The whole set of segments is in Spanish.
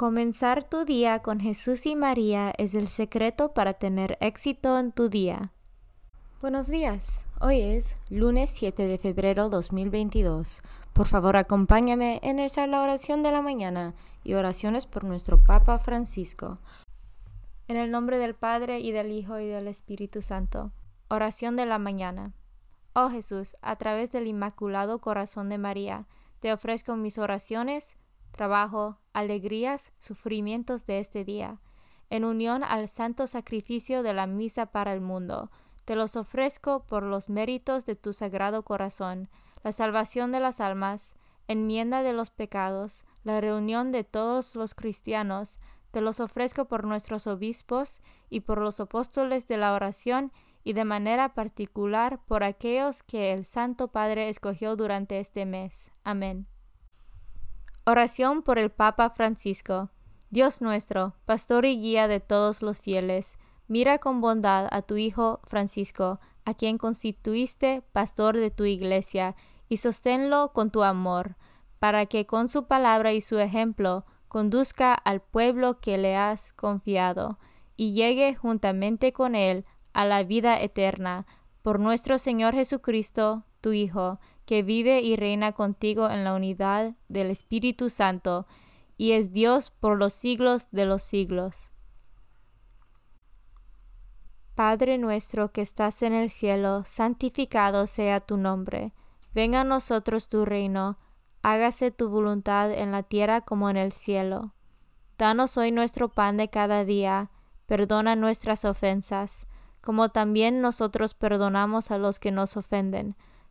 Comenzar tu día con Jesús y María es el secreto para tener éxito en tu día. Buenos días. Hoy es lunes 7 de febrero 2022. Por favor, acompáñame en rezar la oración de la mañana y oraciones por nuestro Papa Francisco. En el nombre del Padre y del Hijo y del Espíritu Santo. Oración de la mañana. Oh Jesús, a través del Inmaculado Corazón de María, te ofrezco mis oraciones, trabajo, alegrías, sufrimientos de este día, en unión al santo sacrificio de la misa para el mundo. Te los ofrezco por los méritos de tu sagrado corazón, la salvación de las almas, enmienda de los pecados, la reunión de todos los cristianos, te los ofrezco por nuestros obispos y por los apóstoles de la oración y de manera particular por aquellos que el Santo Padre escogió durante este mes. Amén. Oración por el Papa Francisco. Dios nuestro, pastor y guía de todos los fieles, mira con bondad a tu Hijo Francisco, a quien constituiste pastor de tu iglesia, y sosténlo con tu amor, para que con su palabra y su ejemplo conduzca al pueblo que le has confiado, y llegue juntamente con él a la vida eterna, por nuestro Señor Jesucristo, tu Hijo, que vive y reina contigo en la unidad del Espíritu Santo, y es Dios por los siglos de los siglos. Padre nuestro que estás en el cielo, santificado sea tu nombre. Venga a nosotros tu reino, hágase tu voluntad en la tierra como en el cielo. Danos hoy nuestro pan de cada día, perdona nuestras ofensas, como también nosotros perdonamos a los que nos ofenden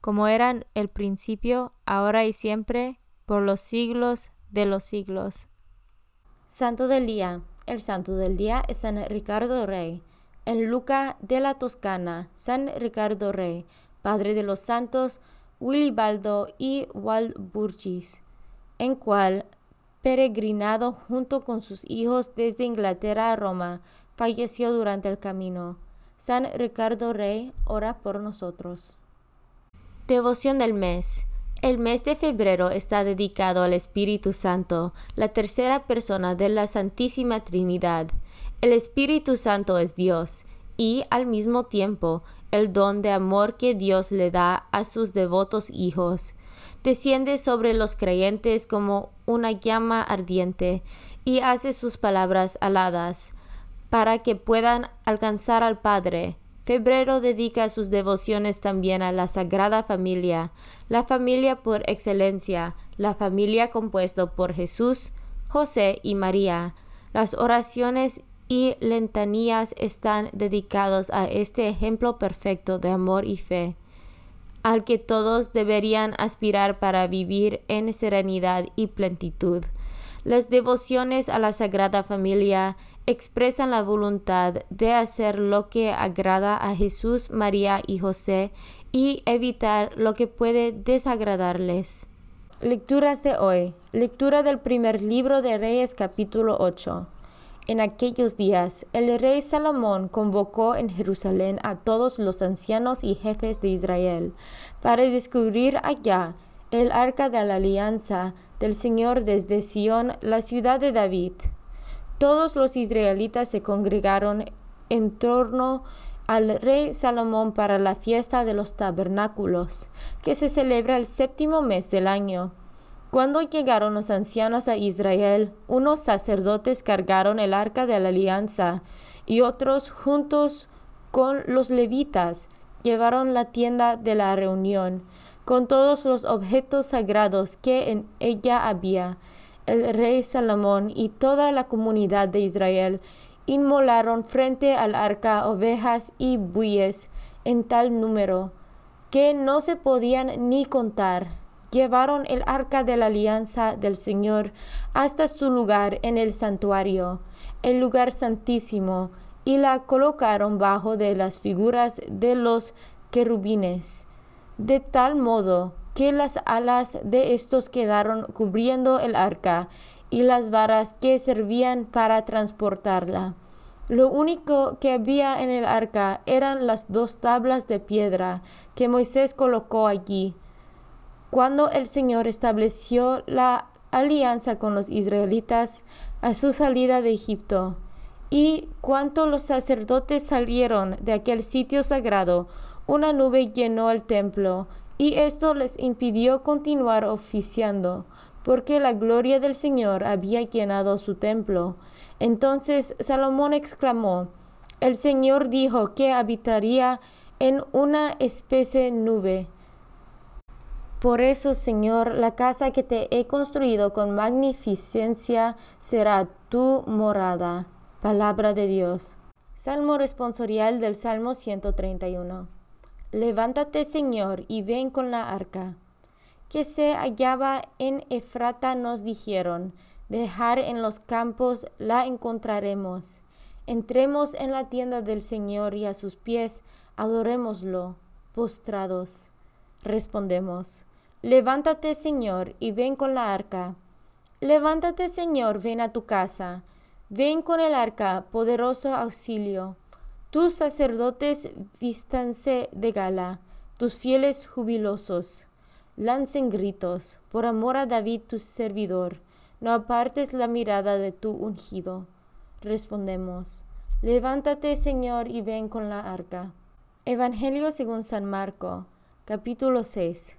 como eran el principio, ahora y siempre, por los siglos de los siglos. Santo del Día. El Santo del Día es San Ricardo Rey. En Luca de la Toscana, San Ricardo Rey, padre de los santos Willibaldo y Walburgis, en cual, peregrinado junto con sus hijos desde Inglaterra a Roma, falleció durante el camino. San Ricardo Rey, ora por nosotros. Devoción del mes. El mes de febrero está dedicado al Espíritu Santo, la tercera persona de la Santísima Trinidad. El Espíritu Santo es Dios y, al mismo tiempo, el don de amor que Dios le da a sus devotos hijos. Desciende sobre los creyentes como una llama ardiente y hace sus palabras aladas, para que puedan alcanzar al Padre Febrero dedica sus devociones también a la Sagrada Familia, la familia por excelencia, la familia compuesta por Jesús, José y María. Las oraciones y lentanías están dedicados a este ejemplo perfecto de amor y fe, al que todos deberían aspirar para vivir en serenidad y plenitud. Las devociones a la Sagrada Familia expresan la voluntad de hacer lo que agrada a Jesús, María y José y evitar lo que puede desagradarles. Lecturas de hoy. Lectura del primer libro de Reyes capítulo 8. En aquellos días, el rey Salomón convocó en Jerusalén a todos los ancianos y jefes de Israel para descubrir allá el arca de la alianza del Señor desde Sión, la ciudad de David todos los israelitas se congregaron en torno al rey Salomón para la fiesta de los tabernáculos, que se celebra el séptimo mes del año. Cuando llegaron los ancianos a Israel, unos sacerdotes cargaron el arca de la alianza y otros juntos con los levitas llevaron la tienda de la reunión, con todos los objetos sagrados que en ella había, el rey Salomón y toda la comunidad de Israel inmolaron frente al arca ovejas y bueyes en tal número que no se podían ni contar. llevaron el arca de la alianza del Señor hasta su lugar en el santuario, el lugar santísimo, y la colocaron bajo de las figuras de los querubines, de tal modo que las alas de estos quedaron cubriendo el arca y las varas que servían para transportarla. Lo único que había en el arca eran las dos tablas de piedra que Moisés colocó allí. Cuando el Señor estableció la alianza con los israelitas a su salida de Egipto, y cuando los sacerdotes salieron de aquel sitio sagrado, una nube llenó el templo, y esto les impidió continuar oficiando, porque la gloria del Señor había llenado su templo. Entonces Salomón exclamó, El Señor dijo que habitaría en una especie nube. Por eso, Señor, la casa que te he construido con magnificencia será tu morada. Palabra de Dios. Salmo responsorial del Salmo 131. Levántate, Señor, y ven con la arca. Que se hallaba en Efrata nos dijeron, dejar en los campos la encontraremos. Entremos en la tienda del Señor y a sus pies adorémoslo, postrados. Respondemos, Levántate, Señor, y ven con la arca. Levántate, Señor, ven a tu casa. Ven con el arca, poderoso auxilio. Tus sacerdotes vístanse de gala, tus fieles jubilosos. Lancen gritos, por amor a David tu servidor no apartes la mirada de tu ungido. Respondemos, levántate Señor y ven con la arca. Evangelio según San Marco, capítulo 6.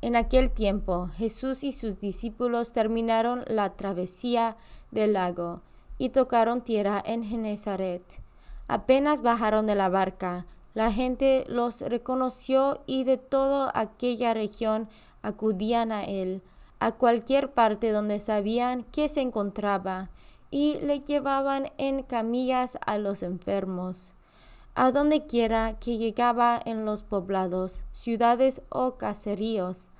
En aquel tiempo Jesús y sus discípulos terminaron la travesía del lago y tocaron tierra en Genezaret. Apenas bajaron de la barca, la gente los reconoció y de toda aquella región acudían a él a cualquier parte donde sabían que se encontraba y le llevaban en camillas a los enfermos. A donde quiera que llegaba en los poblados, ciudades o caseríos,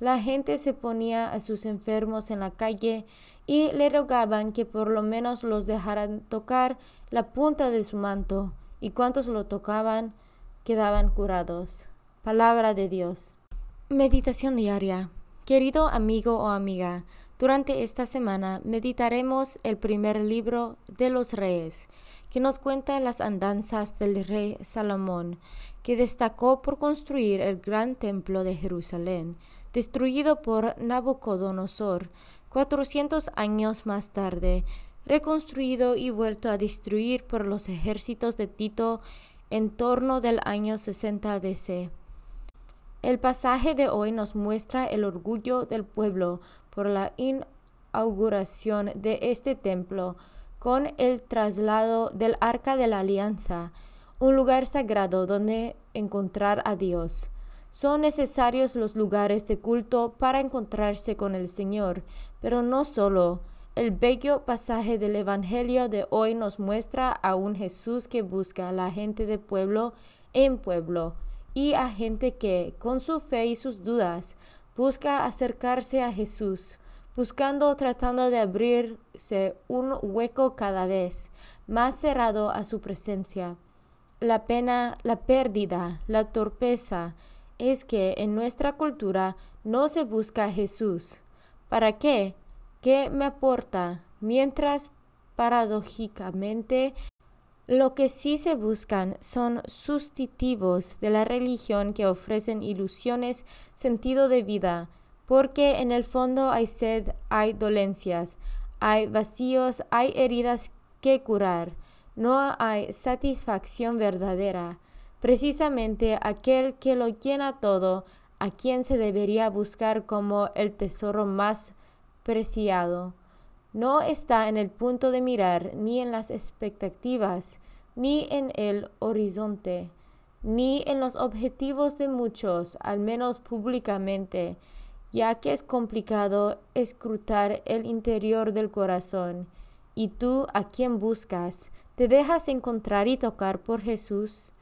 la gente se ponía a sus enfermos en la calle y le rogaban que por lo menos los dejaran tocar la punta de su manto, y cuantos lo tocaban quedaban curados. Palabra de Dios. Meditación diaria. Querido amigo o amiga, durante esta semana meditaremos el primer libro de los reyes, que nos cuenta las andanzas del rey Salomón, que destacó por construir el gran templo de Jerusalén, destruido por Nabucodonosor 400 años más tarde, reconstruido y vuelto a destruir por los ejércitos de Tito en torno del año 60 DC. El pasaje de hoy nos muestra el orgullo del pueblo por la inauguración de este templo con el traslado del Arca de la Alianza, un lugar sagrado donde encontrar a Dios. Son necesarios los lugares de culto para encontrarse con el Señor, pero no solo. El bello pasaje del Evangelio de hoy nos muestra a un Jesús que busca a la gente de pueblo en pueblo y a gente que, con su fe y sus dudas, busca acercarse a Jesús, buscando, tratando de abrirse un hueco cada vez más cerrado a su presencia. La pena, la pérdida, la torpeza es que en nuestra cultura no se busca a Jesús. ¿Para qué? ¿Qué me aporta? Mientras paradójicamente lo que sí se buscan son sustitutivos de la religión que ofrecen ilusiones, sentido de vida, porque en el fondo hay sed, hay dolencias, hay vacíos, hay heridas que curar, no hay satisfacción verdadera. Precisamente aquel que lo llena todo, a quien se debería buscar como el tesoro más preciado no está en el punto de mirar ni en las expectativas, ni en el horizonte, ni en los objetivos de muchos, al menos públicamente, ya que es complicado escrutar el interior del corazón. ¿Y tú a quién buscas? ¿Te dejas encontrar y tocar por Jesús?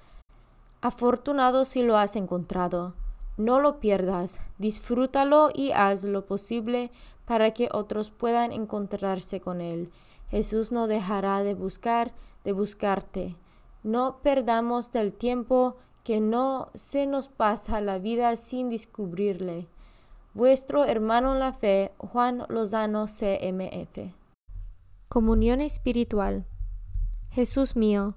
Afortunado si lo has encontrado. No lo pierdas, disfrútalo y haz lo posible para que otros puedan encontrarse con Él. Jesús no dejará de buscar, de buscarte. No perdamos del tiempo que no se nos pasa la vida sin descubrirle. Vuestro hermano en la fe, Juan Lozano, CMF. Comunión espiritual. Jesús mío,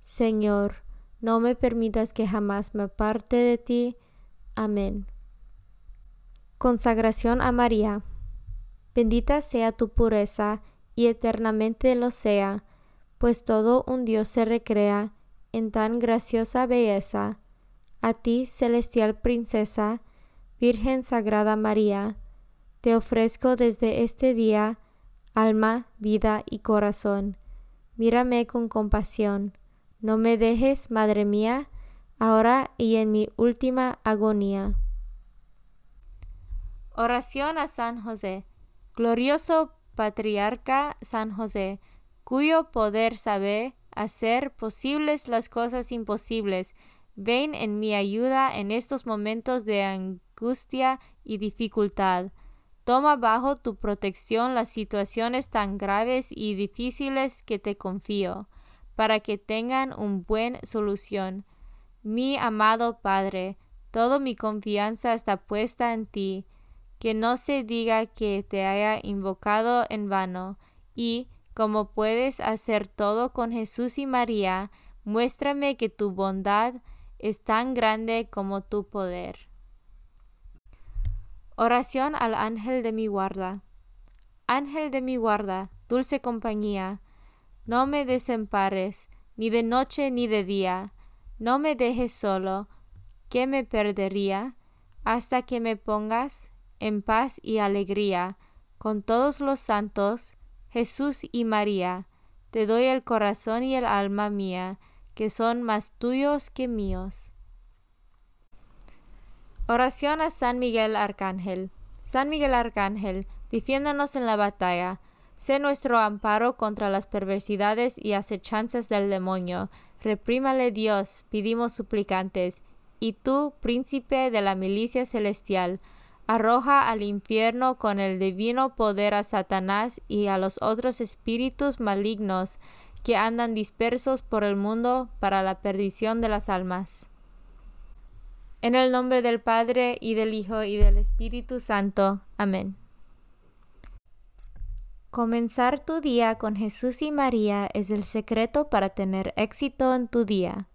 Señor, no me permitas que jamás me aparte de ti. Amén. Consagración a María. Bendita sea tu pureza y eternamente lo sea, pues todo un Dios se recrea en tan graciosa belleza. A ti, celestial princesa, Virgen Sagrada María, te ofrezco desde este día alma, vida y corazón. Mírame con compasión. No me dejes, Madre mía, ahora y en mi última agonía. Oración a San José. Glorioso patriarca San José, cuyo poder sabe hacer posibles las cosas imposibles, ven en mi ayuda en estos momentos de angustia y dificultad. Toma bajo tu protección las situaciones tan graves y difíciles que te confío, para que tengan un buen solución. Mi amado Padre, toda mi confianza está puesta en ti que no se diga que te haya invocado en vano, y, como puedes hacer todo con Jesús y María, muéstrame que tu bondad es tan grande como tu poder. Oración al ángel de mi guarda. Ángel de mi guarda, dulce compañía, no me desempares, ni de noche ni de día, no me dejes solo, que me perdería, hasta que me pongas en paz y alegría, con todos los santos, Jesús y María, te doy el corazón y el alma mía, que son más tuyos que míos. Oración a San Miguel Arcángel. San Miguel Arcángel, defiéndonos en la batalla, sé nuestro amparo contra las perversidades y acechanzas del demonio. Reprímale Dios, pedimos suplicantes. Y tú, príncipe de la milicia celestial, arroja al infierno con el divino poder a Satanás y a los otros espíritus malignos que andan dispersos por el mundo para la perdición de las almas. En el nombre del Padre y del Hijo y del Espíritu Santo. Amén. Comenzar tu día con Jesús y María es el secreto para tener éxito en tu día.